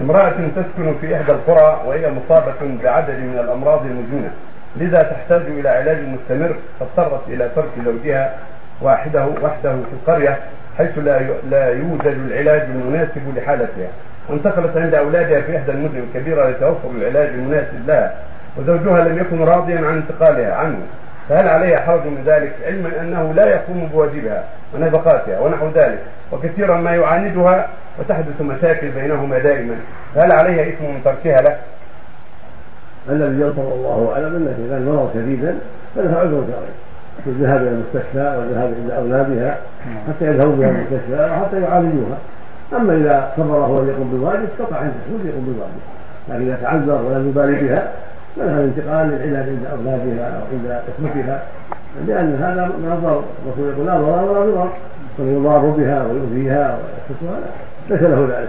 امرأة تسكن في إحدى القرى وهي مصابة بعدد من الأمراض المزمنة. لذا تحتاج إلى علاج مستمر فاضطرت إلى ترك زوجها واحدة وحده في القرية حيث لا لا يوجد العلاج المناسب لحالتها. وانتقلت عند أولادها في إحدى المدن الكبيرة لتوفر العلاج المناسب لها وزوجها لم يكن راضيا عن انتقالها عنه. فهل عليها حرج من ذلك؟ علما أنه لا يقوم بواجبها ونفقاتها ونحو ذلك وكثيرا ما يعاندها وتحدث مشاكل بينهما دائما. فهل عليها إثم من تركها له؟ الذي يذكر الله اعلم انه اذا كان مرض شديدا فلها عذر شرعي. الذهاب إلى المستشفى والذهاب إلى أولادها حتى يذهبوا بها المستشفى وحتى يعالجوها. أما إذا صبره ان يقوم بالواجب استطاع أن يقوم بالواجب لكن إذا تعذر ولم يبالي بها فلها الانتقال للعلاج عند أولادها أو عند أسرتها لأن هذا ما ضر الرسول يقول لا ضرر ولا ضرر. من يضار بها ويؤذيها ويسكتها ليس له ذلك